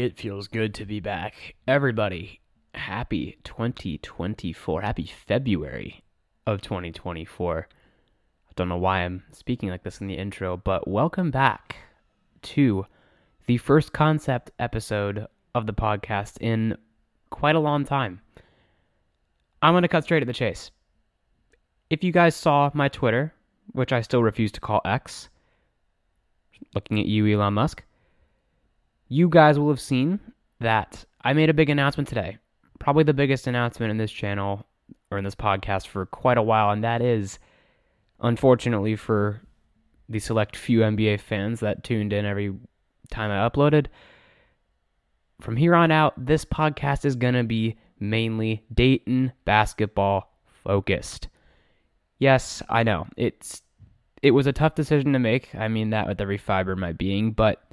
it feels good to be back. Everybody, happy 2024. Happy February of 2024. I don't know why I'm speaking like this in the intro, but welcome back to the first concept episode of the podcast in quite a long time. I'm going to cut straight to the chase. If you guys saw my Twitter, which I still refuse to call X, looking at you, Elon Musk, you guys will have seen that I made a big announcement today. Probably the biggest announcement in this channel or in this podcast for quite a while, and that is, unfortunately, for the select few NBA fans that tuned in every time I uploaded. From here on out, this podcast is going to be mainly Dayton basketball focused. Yes, I know. It's it was a tough decision to make. I mean that with every fiber of my being, but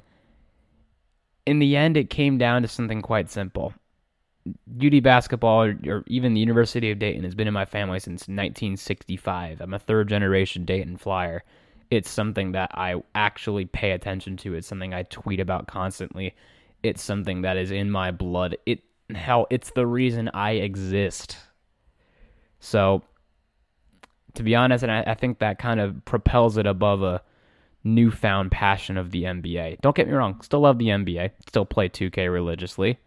in the end, it came down to something quite simple. UD basketball, or, or, even the University of Dayton, has been in my family since 1965. I'm a third generation Dayton Flyer. It's something that I actually pay attention to. It's something I tweet about constantly. It's something that is in my blood. It hell, it's the reason I exist. So, to be honest, and I, I think that kind of propels it above a newfound passion of the NBA. Don't get me wrong, still love the NBA, still play 2K religiously.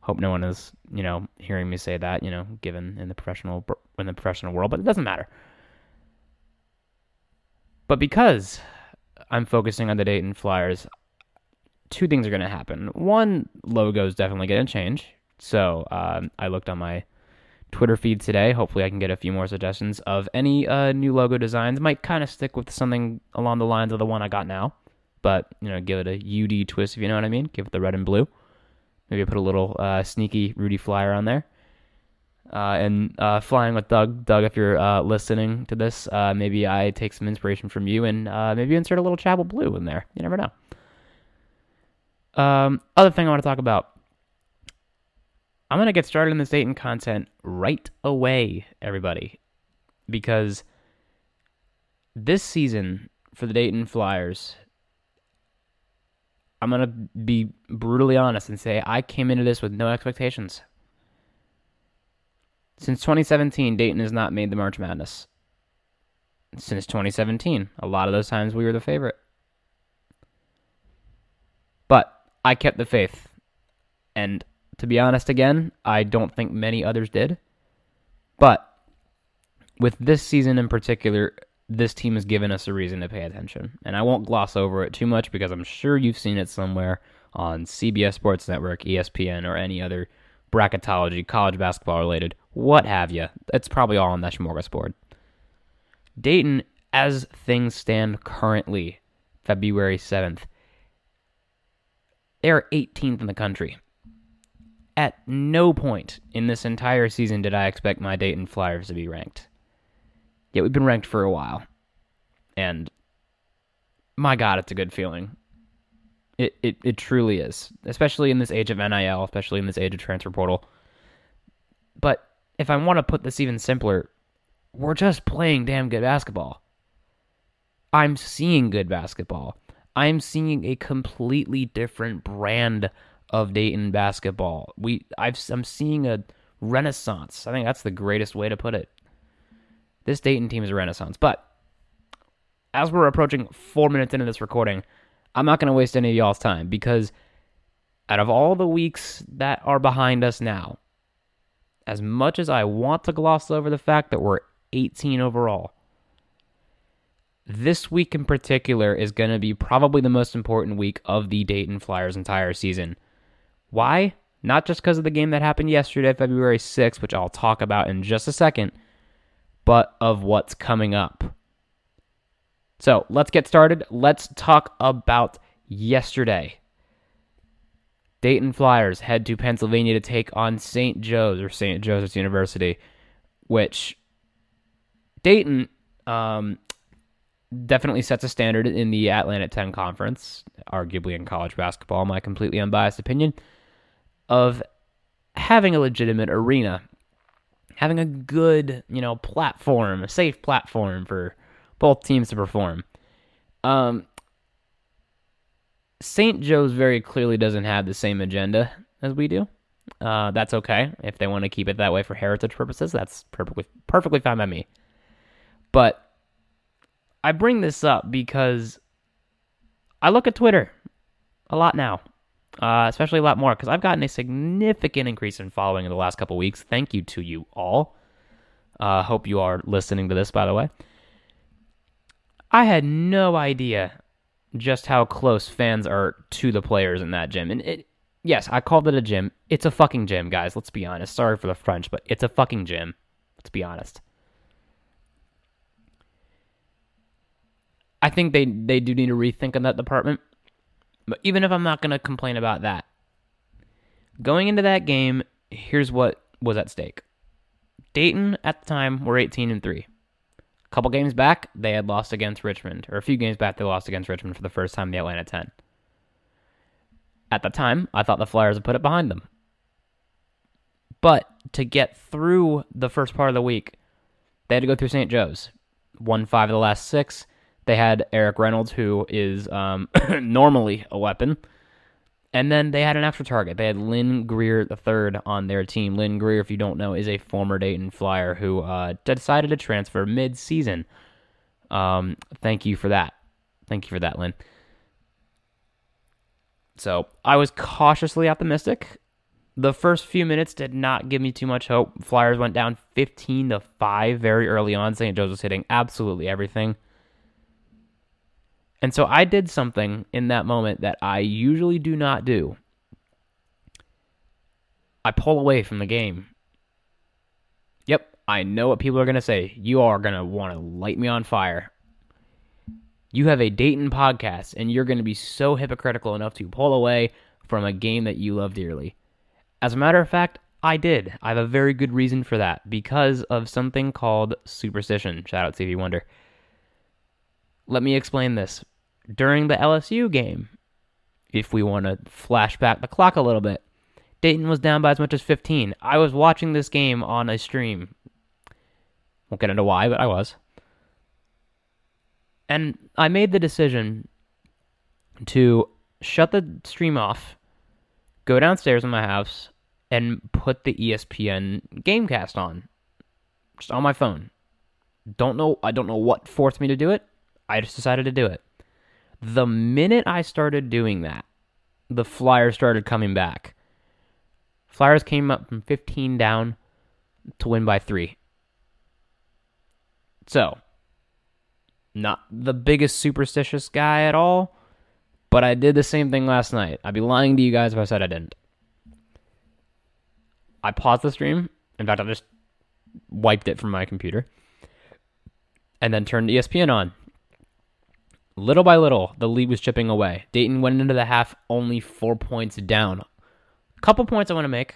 Hope no one is, you know, hearing me say that, you know, given in the professional in the professional world, but it doesn't matter. But because I'm focusing on the Dayton Flyers, two things are going to happen. One, logo is definitely going to change. So um, I looked on my Twitter feed today. Hopefully, I can get a few more suggestions of any uh, new logo designs. Might kind of stick with something along the lines of the one I got now, but you know, give it a UD twist if you know what I mean. Give it the red and blue. Maybe put a little uh, sneaky Rudy flyer on there. Uh, and uh, flying with Doug. Doug, if you're uh, listening to this, uh, maybe I take some inspiration from you and maybe insert a little Chapel Blue in there. You never know. Um, other thing I want to talk about I'm going to get started in this Dayton content right away, everybody, because this season for the Dayton Flyers, I'm going to be brutally honest and say I came into this with no expectations. Since 2017, Dayton has not made the March Madness. Since 2017, a lot of those times we were the favorite. But I kept the faith. And to be honest, again, I don't think many others did. But with this season in particular, this team has given us a reason to pay attention. And I won't gloss over it too much because I'm sure you've seen it somewhere on CBS Sports Network, ESPN, or any other bracketology, college basketball related, what have you. It's probably all on that smorgasbord. Dayton, as things stand currently, February 7th, they are 18th in the country. At no point in this entire season did I expect my Dayton Flyers to be ranked. Yet we've been ranked for a while. And my God, it's a good feeling. It, it, it truly is, especially in this age of NIL, especially in this age of transfer portal. But if I want to put this even simpler, we're just playing damn good basketball. I'm seeing good basketball. I'm seeing a completely different brand of Dayton basketball. We I've I'm seeing a renaissance. I think that's the greatest way to put it. This Dayton team is a renaissance. But as we're approaching 4 minutes into this recording, I'm not going to waste any of y'all's time because out of all the weeks that are behind us now, as much as I want to gloss over the fact that we're 18 overall, this week in particular is going to be probably the most important week of the Dayton Flyers' entire season. Why? Not just because of the game that happened yesterday, February 6th, which I'll talk about in just a second, but of what's coming up. So let's get started. Let's talk about yesterday. Dayton Flyers head to Pennsylvania to take on St. Joe's or St. Joseph's University, which Dayton um, definitely sets a standard in the Atlantic 10 conference, arguably in college basketball, my completely unbiased opinion of having a legitimate arena, having a good, you know, platform, a safe platform for both teams to perform. Um, St. Joe's very clearly doesn't have the same agenda as we do. Uh, that's okay if they want to keep it that way for heritage purposes. That's perfectly perfectly fine by me. But I bring this up because I look at Twitter a lot now, uh, especially a lot more because I've gotten a significant increase in following in the last couple weeks. Thank you to you all. Uh, hope you are listening to this, by the way. I had no idea just how close fans are to the players in that gym. And it, yes, I called it a gym. It's a fucking gym, guys. Let's be honest. Sorry for the French, but it's a fucking gym. Let's be honest. I think they, they do need to rethink on that department. But even if I'm not going to complain about that, going into that game, here's what was at stake. Dayton at the time were 18 and 3 A couple games back, they had lost against Richmond, or a few games back, they lost against Richmond for the first time in the Atlantic 10. At the time, I thought the Flyers would put it behind them. But to get through the first part of the week, they had to go through St. Joe's. Won five of the last six. They had Erik Reynolds, who is um, normally a weapon. And then they had an extra target. They had Lynn Greer III on their team. Lynn Greer, if you don't know, is a former Dayton Flyer who uh, decided to transfer mid-season. Um, thank you for that. Thank you for that, Lynn. So I was cautiously optimistic. The first few minutes did not give me too much hope. Flyers went down 15 to 5 very early on. St. Was hitting absolutely everything. And so I did something in that moment that I usually do not do. I pull away from the game. Yep, I know what people are going to say. You are going to want to light me on fire. You have a Dayton podcast, and you're going to be so hypocritical enough to pull away from a game that you love dearly. As a matter of fact, I did. I have a very good reason for that because of something called superstition. Shout out Stevie Wonder. Let me explain this during the LSU game, if we want to flash back the clock a little bit, Dayton was down by as much as 15. I was watching this game on a stream. Won't get into why, but I was. And I made the decision to shut the stream off, go downstairs in my house, and put the ESPN Gamecast on. Just on my phone. Don't know I don't know what forced me to do it. I just decided to do it. The minute I started doing that, the Flyers started coming back. Flyers came up from 15 down to win by three. So, not the biggest superstitious guy at all, but I did the same thing last night. I'd be lying to you guys if I said I didn't. I paused the stream. In fact, I just wiped it from my computer and then turned ESPN on. Little by little, the lead was chipping away. Dayton went into the half only four points down. Couple points I want to make.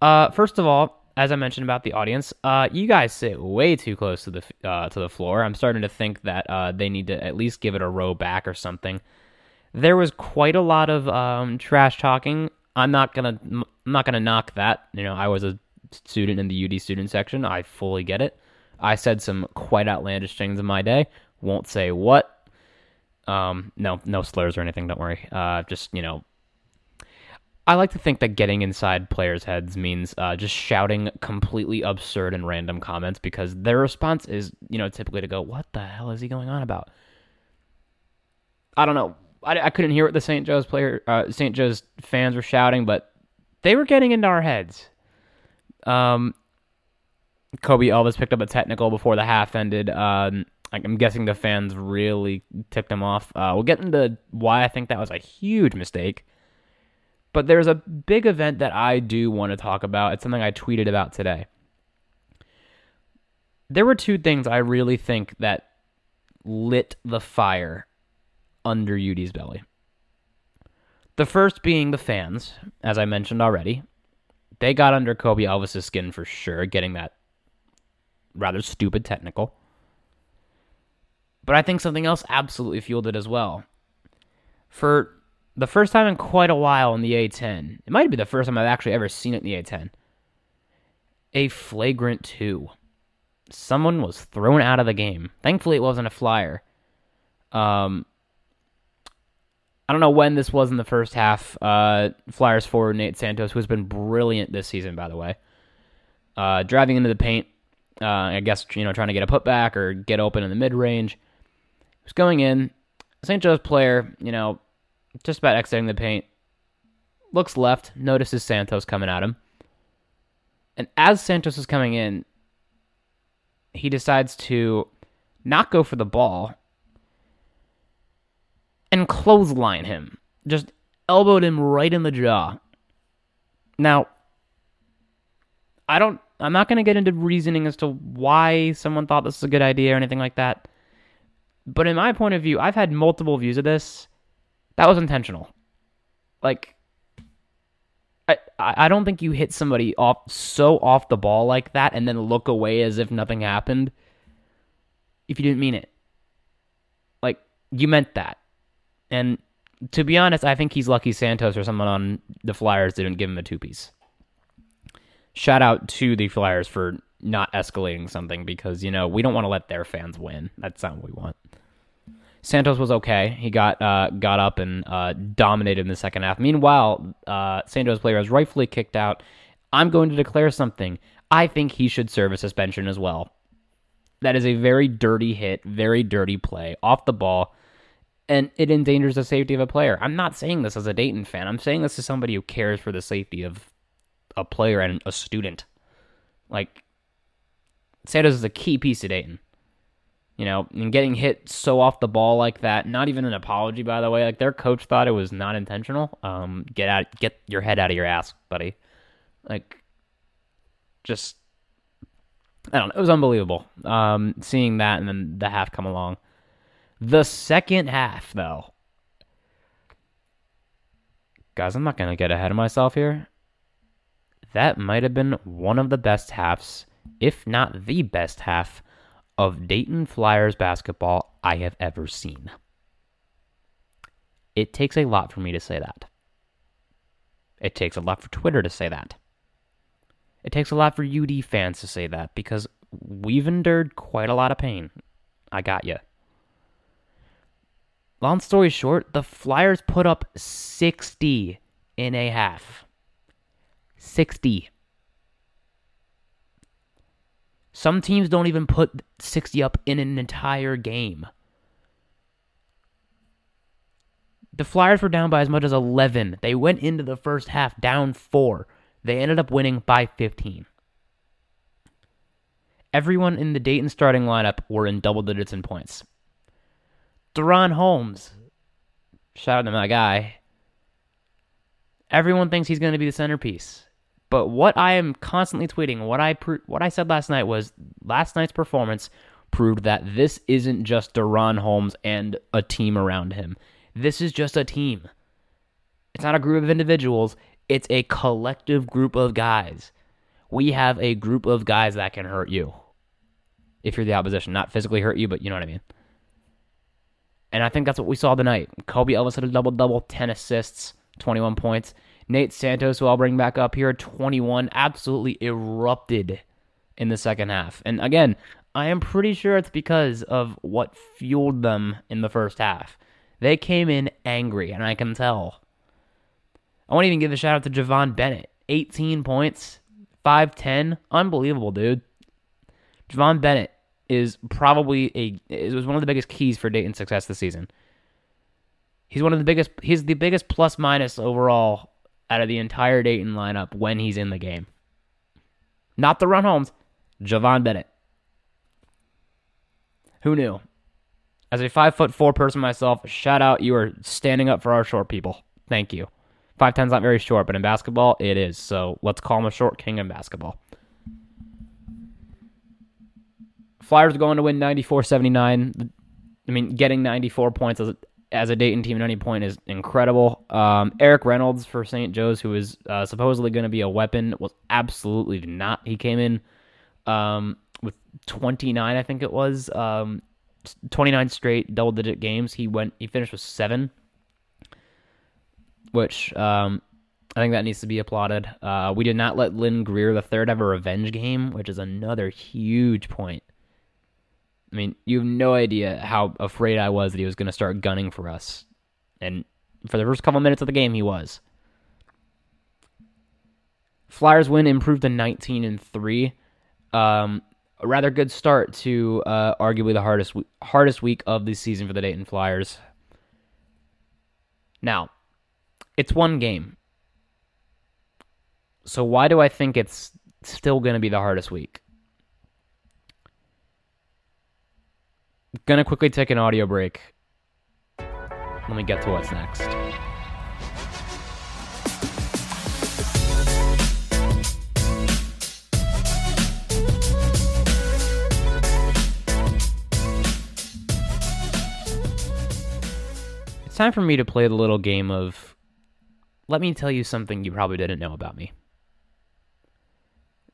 Uh, first of all, as I mentioned about the audience, uh, you guys sit way too close to the uh, to the floor. I'm starting to think that uh, they need to at least give it a row back or something. There was quite a lot of um, trash talking. I'm not gonna I'm not gonna knock that. You know, I was a student in the UD student section. I fully get it. I said some quite outlandish things in my day. Won't say what. Um, no, no slurs or anything. Don't worry. Uh, just you know, I like to think that getting inside players' heads means uh, just shouting completely absurd and random comments because their response is, you know, typically to go, "What the hell is he going on about?" I don't know. I, I couldn't hear what the St. Joe's player, uh, St. Joe's fans were shouting, but they were getting into our heads. Um, Koby Elvis picked up a technical before the half ended. Um, I'm guessing the fans really ticked him off. Uh, we'll get into why I think that was a huge mistake. But there's a big event that I do want to talk about. It's something I tweeted about today. There were two things I really think that lit the fire under UD's belly. The first being the fans, as I mentioned already. They got under Koby Elvis's skin for sure, getting that rather stupid technical. But I think something else absolutely fueled it as well. For the first time in quite a while in the A10, it might be the first time I've actually ever seen it in the A10, a flagrant 2. Someone was thrown out of the game. Thankfully, it wasn't a flyer. Um, I don't know when this was in the first half. Uh, Flyers forward Nate Santos, who has been brilliant this season, by the way, uh, driving into the paint. Uh, I guess you know trying to get a putback or get open in the mid range. Going in. St. Joe's player, you know, just about exiting the paint. Looks left, notices Santos coming at him. And as Santos is coming in, he decides to not go for the ball and clothesline him. Just elbowed him right in the jaw. Now, I don't I'm not going to get into reasoning as to why someone thought this was a good idea or anything like that. But in my point of view, I've had multiple views of this. That was intentional. Like I I don't think you hit somebody off so off the ball like that and then look away as if nothing happened if you didn't mean it. Like you meant that. And to be honest, I think he's lucky Santos or someone on the Flyers didn't give him a two piece. Shout out to the Flyers for not escalating something because, you know, we don't want to let their fans win. That's not what we want. Santos was okay. He got uh, got up and uh, dominated in the second half. Meanwhile, uh, Santos player is rightfully kicked out. I'm going to declare something. I think he should serve a suspension as well. That is a very dirty hit, very dirty play off the ball and it endangers the safety of a player. I'm not saying this as a Dayton fan. I'm saying this as somebody who cares for the safety of a player and a student. Like Santos is a key piece of Dayton. You know, and getting hit so off the ball like that, not even an apology by the way. Like their coach thought it was not intentional. Um get out get your head out of your ass, buddy. Like just I don't know, it was unbelievable. Um seeing that and then the half come along. The second half, though. Guys, I'm not to get ahead of myself here. That might have been one of the best halves, if not the best half, of Dayton Flyers basketball I have ever seen. It takes a lot for me to say that. It takes a lot for Twitter to say that. It takes a lot for UD fans to say that because we've endured quite a lot of pain. I got you. Long story short, the Flyers put up 60 in a half. 60. Some teams don't even put 60 up in an entire game. The Flyers were down by as much as 11. They went into the first half down 4. They ended up winning by 15. Everyone in the Dayton starting lineup were in double digits in points. DaRon Holmes. Shout out to my guy. Everyone thinks he's going to be the centerpiece. But what I am constantly tweeting, what I what I said last night was last night's performance proved that this isn't just DaRon Holmes and a team around him. This is just a team. It's not a group of individuals, it's a collective group of guys. We have a group of guys that can hurt you. If you're the opposition, not physically hurt you, but you know what I mean. And I think that's what we saw tonight. Koby Elvis had a double double, 10 assists, 21 points. Nate Santos, who I'll bring back up here, 21, absolutely erupted in the second half. And again, I am pretty sure it's because of what fueled them in the first half. They came in angry, and I can tell. I want to even give a shout out to Javon Bennett. 18 points, 5'10. Unbelievable, dude. Javon Bennett is probably a it was one of the biggest keys for Dayton's success this season. He's one of the biggest he's the biggest plus minus overall out of the entire Dayton lineup when he's in the game. Not DaRon Holmes, Javon Bennett. Who knew? As a five foot four person myself, shout out you are standing up for our short people. Thank you. Five ten's not very short, but in basketball it is. So let's call him a short king in basketball. Flyers going to win 94 79. I mean, getting 94 points as a, Dayton team at any point is incredible. Um, Erik Reynolds for St. Joe's, who is uh, supposedly going to be a weapon, was absolutely not. He came in um, with 29, I think it was, um, 29 straight double digit games. He went, he finished with seven, which um, I think that needs to be applauded. Uh, we did not let Lynn Greer the third have a revenge game, which is another huge point I mean, you have no idea how afraid I was that he was going to start gunning for us. And For the first couple minutes of the game, he was. Flyers win, improved to 19 and three. Um, a rather good start to uh, arguably the hardest hardest week of the season for the Dayton Flyers. Now, it's one game. So why do I think it's still going to be the hardest week? Gonna quickly take an audio break. Let me get to what's next. It's time for me to play the little game of let me tell you something you probably didn't know about me.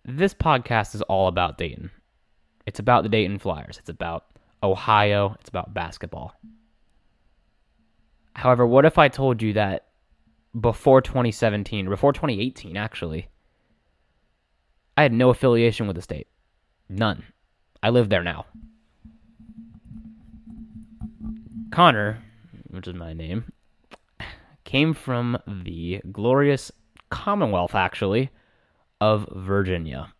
This podcast is all about Dayton. It's about the Dayton Flyers. It's about Ohio. It's about basketball. However, what if I told you that before 2017, before 2018, actually, I had no affiliation with the state? None. I live there now. Connor, which is my name, came from the glorious Commonwealth, actually, of Virginia.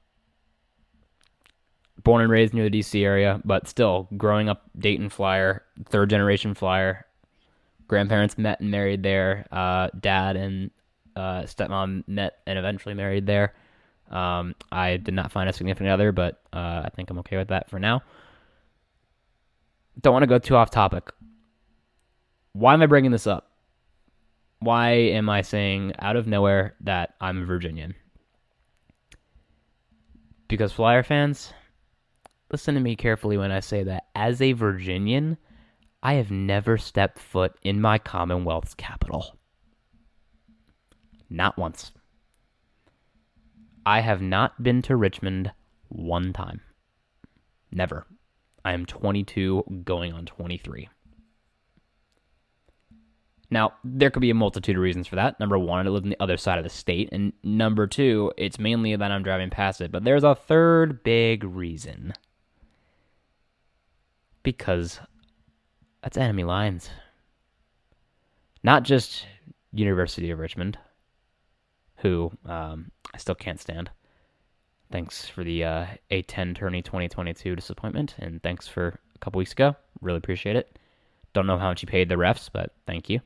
Born and raised near the DC area, but still growing up Dayton Flyer, third generation Flyer. Grandparents met and married there. Uh, dad and uh, stepmom met and eventually married there. Um, I did not find a significant other, but uh, I think I'm okay with that for now. Don't want to go too off topic. Why am I bringing this up? Why am I saying out of nowhere that I'm a Virginian? Because Flyer fans, listen to me carefully when I say that as a Virginian, I have never stepped foot in my Commonwealth's capital. Not once. I have not been to Richmond one time. Never. I am 22 going on 23. Now, there could be a multitude of reasons for that. Number one, I live on the other side of the state. And number two, it's mainly that I'm driving past it. But there's a third big reason. Because that's enemy lines. Not just University of Richmond, who um, I still can't stand. Thanks for the uh, A10 Tourney 2022 disappointment, and thanks for a couple weeks ago. Really appreciate it. Don't know how much you paid the refs, but thank you.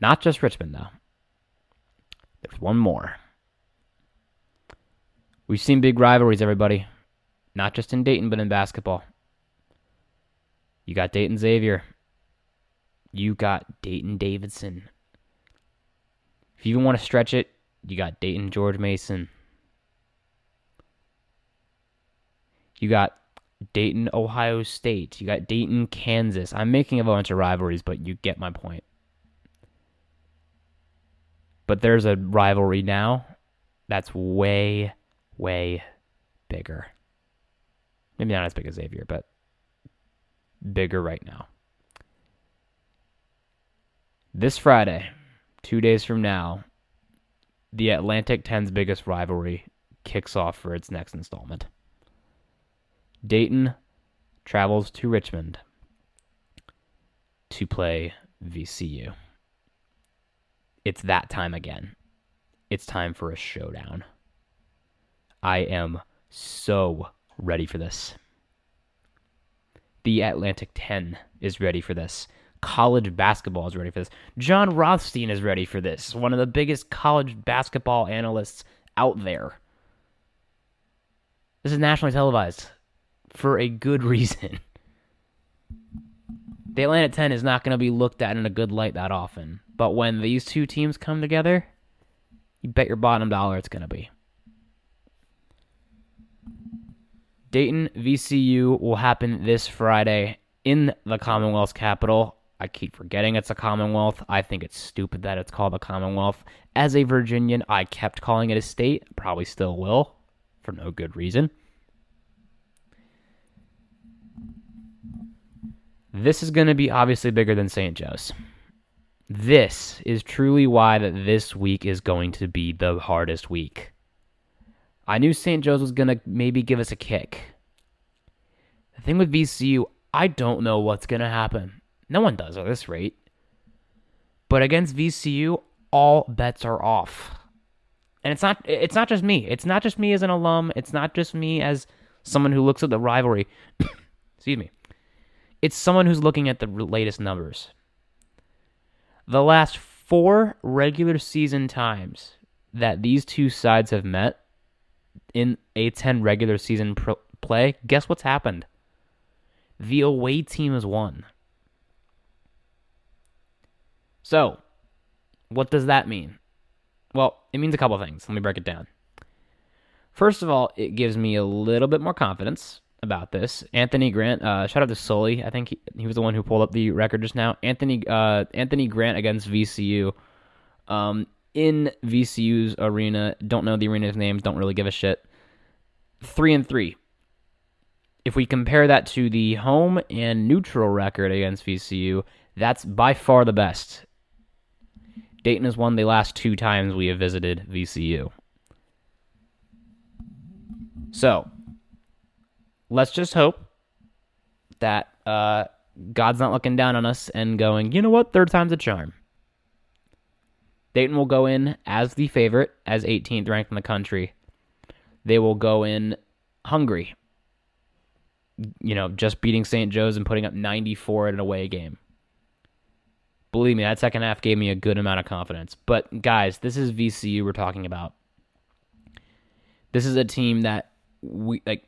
Not just Richmond, though. There's one more. We've seen big rivalries, everybody. Not just in Dayton, but in basketball. You got Dayton Xavier. You got Dayton Davidson. If you even want to stretch it, you got Dayton George Mason. You got Dayton Ohio State. You got Dayton Kansas. I'm making a bunch of rivalries, but you get my point. But there's a rivalry now that's way, way bigger. Maybe not as big as Xavier, but bigger right now. This Friday, two days from now, the Atlantic 10's biggest rivalry kicks off for its next installment. Dayton travels to Richmond to play VCU it's that time again. It's time for a showdown. I am so ready for this. The Atlantic 10 is ready for this. College basketball is ready for this. Jon Rothstein is ready for this. One of the biggest college basketball analysts out there. This is nationally televised for a good reason. The Atlantic 10 is not going to be looked at in a good light that often. But when these two teams come together, you bet your bottom dollar it's going to be. Dayton VCU will happen this Friday in the Commonwealth's capital. I keep forgetting it's a Commonwealth. I think it's stupid that it's called a Commonwealth. As a Virginian, I kept calling it a state. Probably still will, for no good reason. This is going to be obviously bigger than St. Joe's. This is truly why that this week is going to be the hardest week. I knew St. Joe's was going to maybe give us a kick. The thing with VCU, I don't know what's going to happen. No one does at this rate. But against VCU, all bets are off. And it's not it's not just me. It's not just me as an alum. It's not just me as someone who looks at the rivalry. Excuse me. It's someone who's looking at the latest numbers. The last 4 regular season times that these two sides have met in A10 regular season play, guess what's happened? The away team has won. So, what does that mean? Well, it means a couple things. Let me break it down. First of all, it gives me a little bit more confidence about this. Anthony Grant, uh, shout out to Sully. I think he, he, was the one who pulled up the record just now. Anthony uh, Anthony Grant against VCU. Um, in VCU's arena, don't know the arena's name, don't really give a shit. Three and three. If we compare that to the home and neutral record against VCU, that's by far the best. Dayton has won the last two times we have visited VCU. So, let's just hope that uh, God's not looking down on us and going, you know what, third time's a charm. Dayton will go in as the favorite, as 18th ranked in the country. They will go in hungry. You know, just beating St. Joe's and putting up 94 in an away game. Believe me, that second half gave me a good amount of confidence. But guys, this is VCU we're talking about. This is a team that we like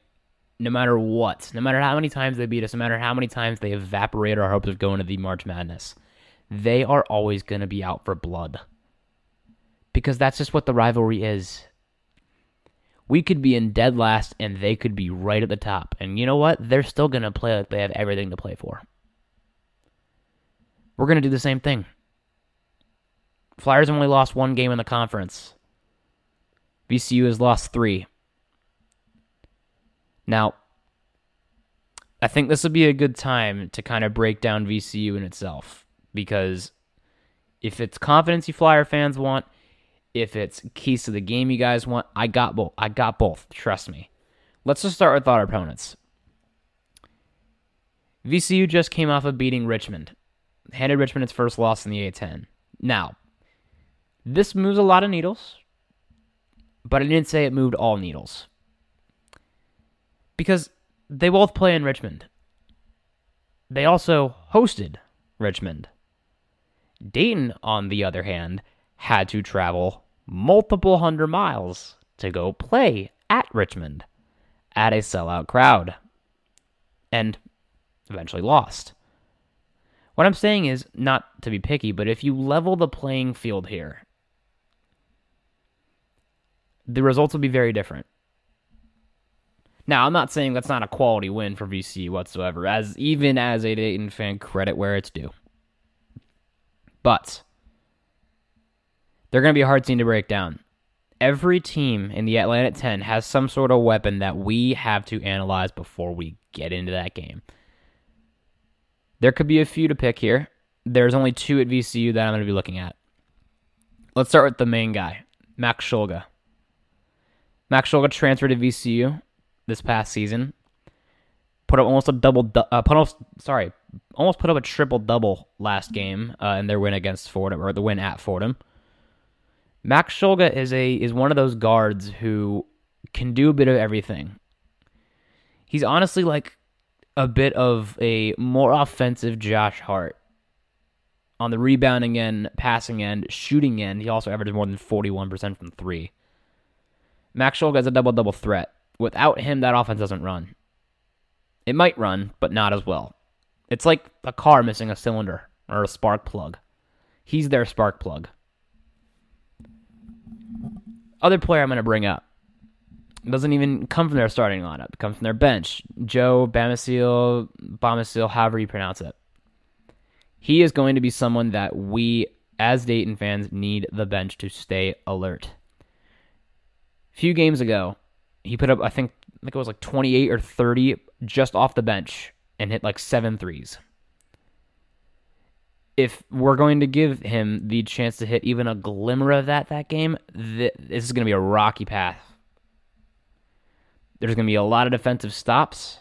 no matter what, no matter how many times they beat us, no matter how many times they evaporate our hopes of going to the March Madness, they are always going to be out for blood. Because that's just what the rivalry is. We could be in dead last and they could be right at the top. And you know what? They're still going to play like they have everything to play for. We're going to do the same thing. Flyers only lost one game in the conference. VCU has lost three. Now, I think this would be a good time to kind of break down VCU in itself because if it's confidence you Flyer fans want, if it's keys to the game you guys want, I got both. I got both. Trust me. Let's just start with our opponents. VCU just came off of beating Richmond handed Richmond its first loss in the A10. Now, this moves a lot of needles, but I didn't say it moved all needles. Because they both play in Richmond. They also hosted Richmond. Dayton, on the other hand, had to travel multiple hundred miles to go play at Richmond at a sellout crowd and eventually lost. What I'm saying is not to be picky, but if you level the playing field here, the results will be very different. Now, I'm not saying that's not a quality win for VC whatsoever, as even as a Dayton fan, credit where it's due. But they're going to be a hard team to break down. Every team in the Atlantic 10 has some sort of weapon that we have to analyze before we get into that game. There could be a few to pick here. There's only two at VCU that I'm going to be looking at. Let's start with the main guy, Max Shulga. Max Shulga transferred to VCU this past season. Put up almost a double, uh, put sorry, almost put up a triple double last game uh, in their win against Fordham or the win at Fordham. Max Shulga is a is one of those guards who can do a bit of everything. He's honestly like a bit of a more offensive Josh Hart. On the rebounding end, passing end, shooting end, he also averages more than 41% from three. Max Shulga is a double double threat. Without him, that offense doesn't run. It might run, but not as well. It's like a car missing a cylinder or a spark plug. He's their spark plug. Other player I'm going to bring up doesn't even come from their starting lineup. It comes from their bench. Joe Bamisil, Bamisil, however you pronounce it. He is going to be someone that we, as Dayton fans, need the bench to stay alert. A few games ago, he put up, I think, I think it was like 28 or 30 just off the bench and hit like seven threes. If we're going to give him the chance to hit even a glimmer of that that game, this is going to be a rocky path there's going to be a lot of defensive stops,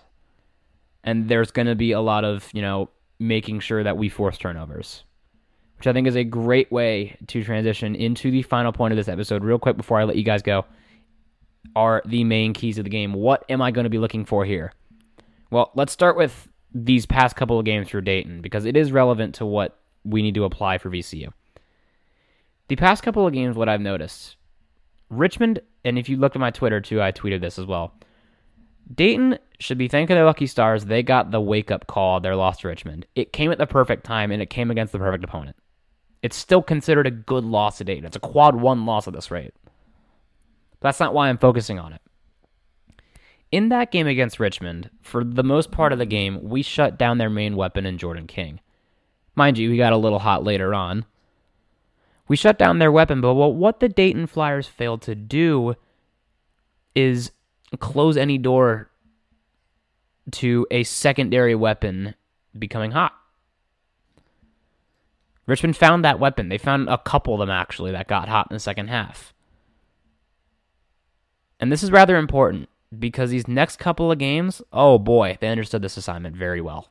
and there's going to be a lot of, you know, making sure that we force turnovers, which I think is a great way to transition into the final point of this episode. Real quick before I let you guys go, are the main keys of the game. What am I going to be looking for here? Well, let's start with these past couple of games for Dayton because it is relevant to what we need to apply for VCU. The past couple of games, what I've noticed, Richmond, and if you looked at my Twitter too, I tweeted this as well. Dayton should be thanking their lucky stars. They got the wake up call. Their loss to Richmond. It came at the perfect time, and it came against the perfect opponent. It's still considered a good loss to Dayton. It's a quad one loss at this rate. But that's not why I'm focusing on it. In that game against Richmond, for the most part of the game, we shut down their main weapon in Jordan King. Mind you, we got a little hot later on. We shut down their weapon, but what the Dayton Flyers failed to do is close any door to a secondary weapon becoming hot. Richmond found that weapon. They found a couple of them actually that got hot in the second half. And this is rather important because these next couple of games, oh boy, they understood this assignment very well.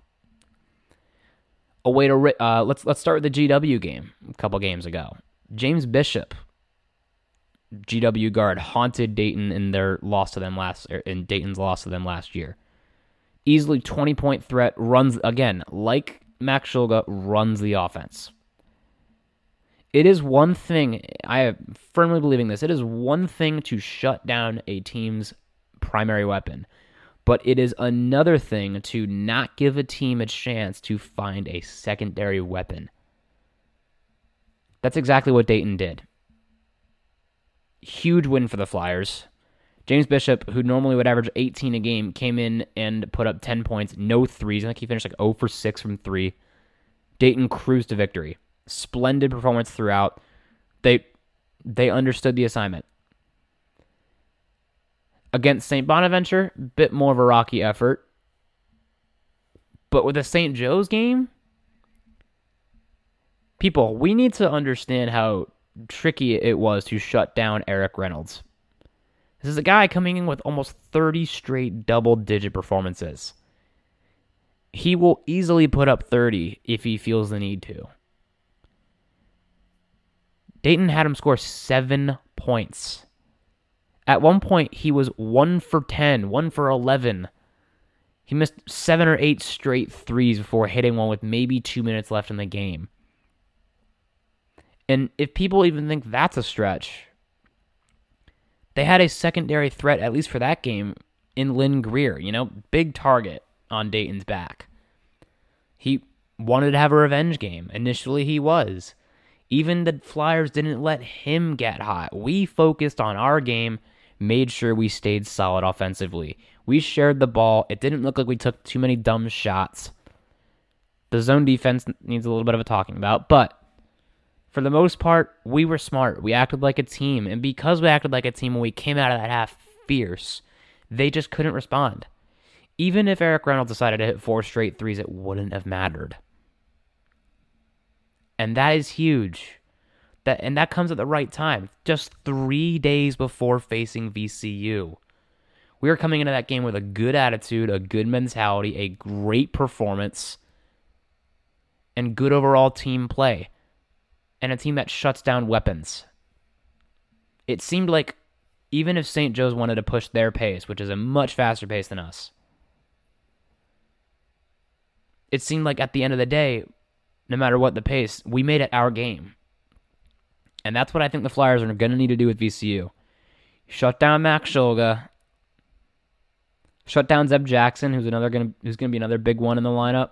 A way to uh, let's let's start with the GW game a couple games ago. James Bishop, GW guard, haunted Dayton in their loss to them last er, in Dayton's loss to them last year. Easily 20 point threat runs again like Max Shulga runs the offense. It is one thing I am firmly believing this. It is one thing to shut down a team's primary weapon. But it is another thing to not give a team a chance to find a secondary weapon. That's exactly what Dayton did. Huge win for the Flyers. James Bishop, who normally would average 18 a game, came in and put up 10 points, no threes. I think he finished like 0 for 6 from 3. Dayton cruised to victory. Splendid performance throughout. They they understood the assignment. Against St. Bonaventure, bit more of a rocky effort. But with the St. Joe's game, people, we need to understand how tricky it was to shut down Erik Reynolds. This is a guy coming in with almost 30 straight double digit performances. He will easily put up 30 if he feels the need to. Dayton had him score seven points. At one point, he was 1 for 10, 1 for 11. He missed seven or eight straight threes before hitting one with maybe two minutes left in the game. And if people even think that's a stretch, they had a secondary threat, at least for that game, in Lynn Greer. You know, big target on Dayton's back. He wanted to have a revenge game. Initially, he was. Even the Flyers didn't let him get hot. We focused on our game made sure we stayed solid offensively. We shared the ball. It didn't look like we took too many dumb shots. The zone defense needs a little bit of a talking about, but for the most part, we were smart. We acted like a team. And because we acted like a team when we came out of that half fierce, they just couldn't respond. Even if Erik Reynolds decided to hit four straight threes, it wouldn't have mattered. And that is huge. That and that comes at the right time, just three days before facing VCU. We are coming into that game with a good attitude, a good mentality, a great performance, and good overall team play, and a team that shuts down weapons. It seemed like even if St. Joe's wanted to push their pace, which is a much faster pace than us, it seemed like at the end of the day, no matter what the pace, we made it our game. And that's what I think the Flyers are going to need to do with VCU. Shut down Max Shulga. Shut down Zeb Jackson, who's another going to who's going to be another big one in the lineup.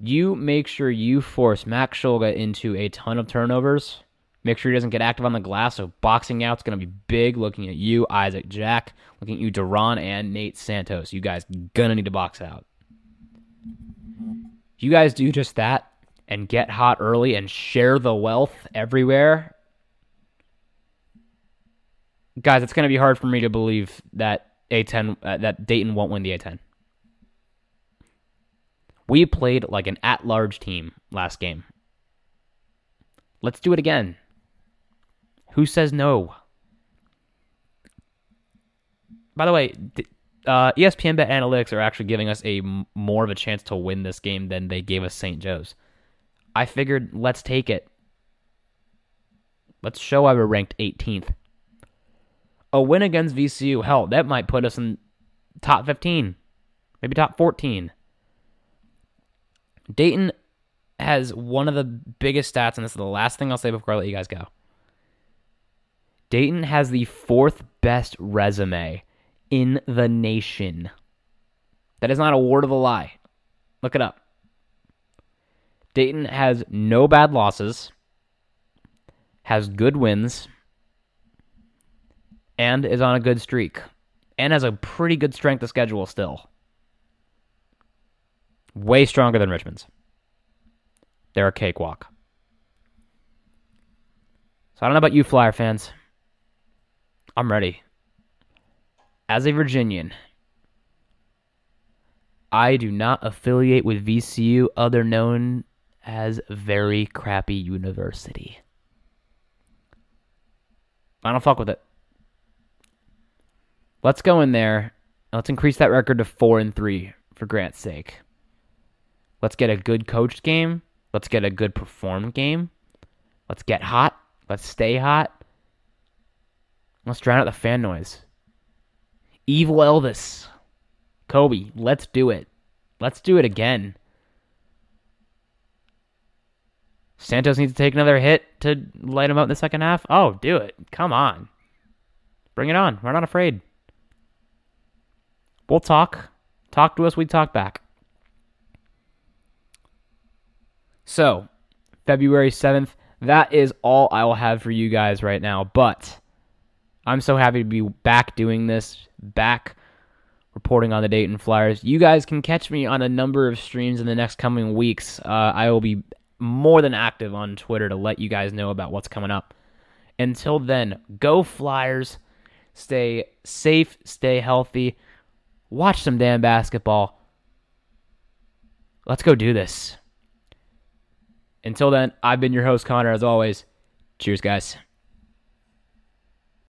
You make sure you force Max Shulga into a ton of turnovers. Make sure he doesn't get active on the glass. So boxing out's going to be big. Looking at you, Isaac Jack. Looking at you, DaRon and Nate Santos. You guys gonna need to box out. You guys do just that and get hot early and share the wealth everywhere, guys, it's going to be hard for me to believe that A10 uh, that Dayton won't win the A10. We played like an at-large team last game. Let's do it again. Who says no? By the way, uh, ESPN Bet Analytics are actually giving us a more of a chance to win this game than they gave us St. Joe's. I figured let's take it. Let's show why we're ranked 18th. A win against VCU, hell, that might put us in top 15, maybe top 14. Dayton has one of the biggest stats, and this is the last thing I'll say before I let you guys go. Dayton has the fourth best resume in the nation. That is not a word of a lie. Look it up. Dayton has no bad losses, has good wins, and is on a good streak, and has a pretty good strength of schedule still. Way stronger than Richmond's. They're a cakewalk. So I don't know about you, Flyer fans. I'm ready. As a Virginian, I do not affiliate with VCU, other known as very crappy university. I don't fuck with it. Let's go in there. Let's increase that record to four and three for Grant's sake. Let's get a good coached game. Let's get a good performed game. Let's get hot. Let's stay hot. Let's drown out the fan noise. Evil Elvis. Koby, let's do it. Let's do it again. Santos needs to take another hit to light him up in the second half. Oh, do it. Come on. Bring it on. We're not afraid. We'll talk. Talk to us, we talk back. So, February 7th, that is all I will have for you guys right now. But I'm so happy to be back doing this, back reporting on the Dayton Flyers. You guys can catch me on a number of streams in the next coming weeks. Uh, I will be more than active on Twitter to let you guys know about what's coming up. Until then, go Flyers. Stay safe, stay healthy. Watch some damn basketball. Let's go do this. Until then, I've been your host, Connor, as always. Cheers, guys.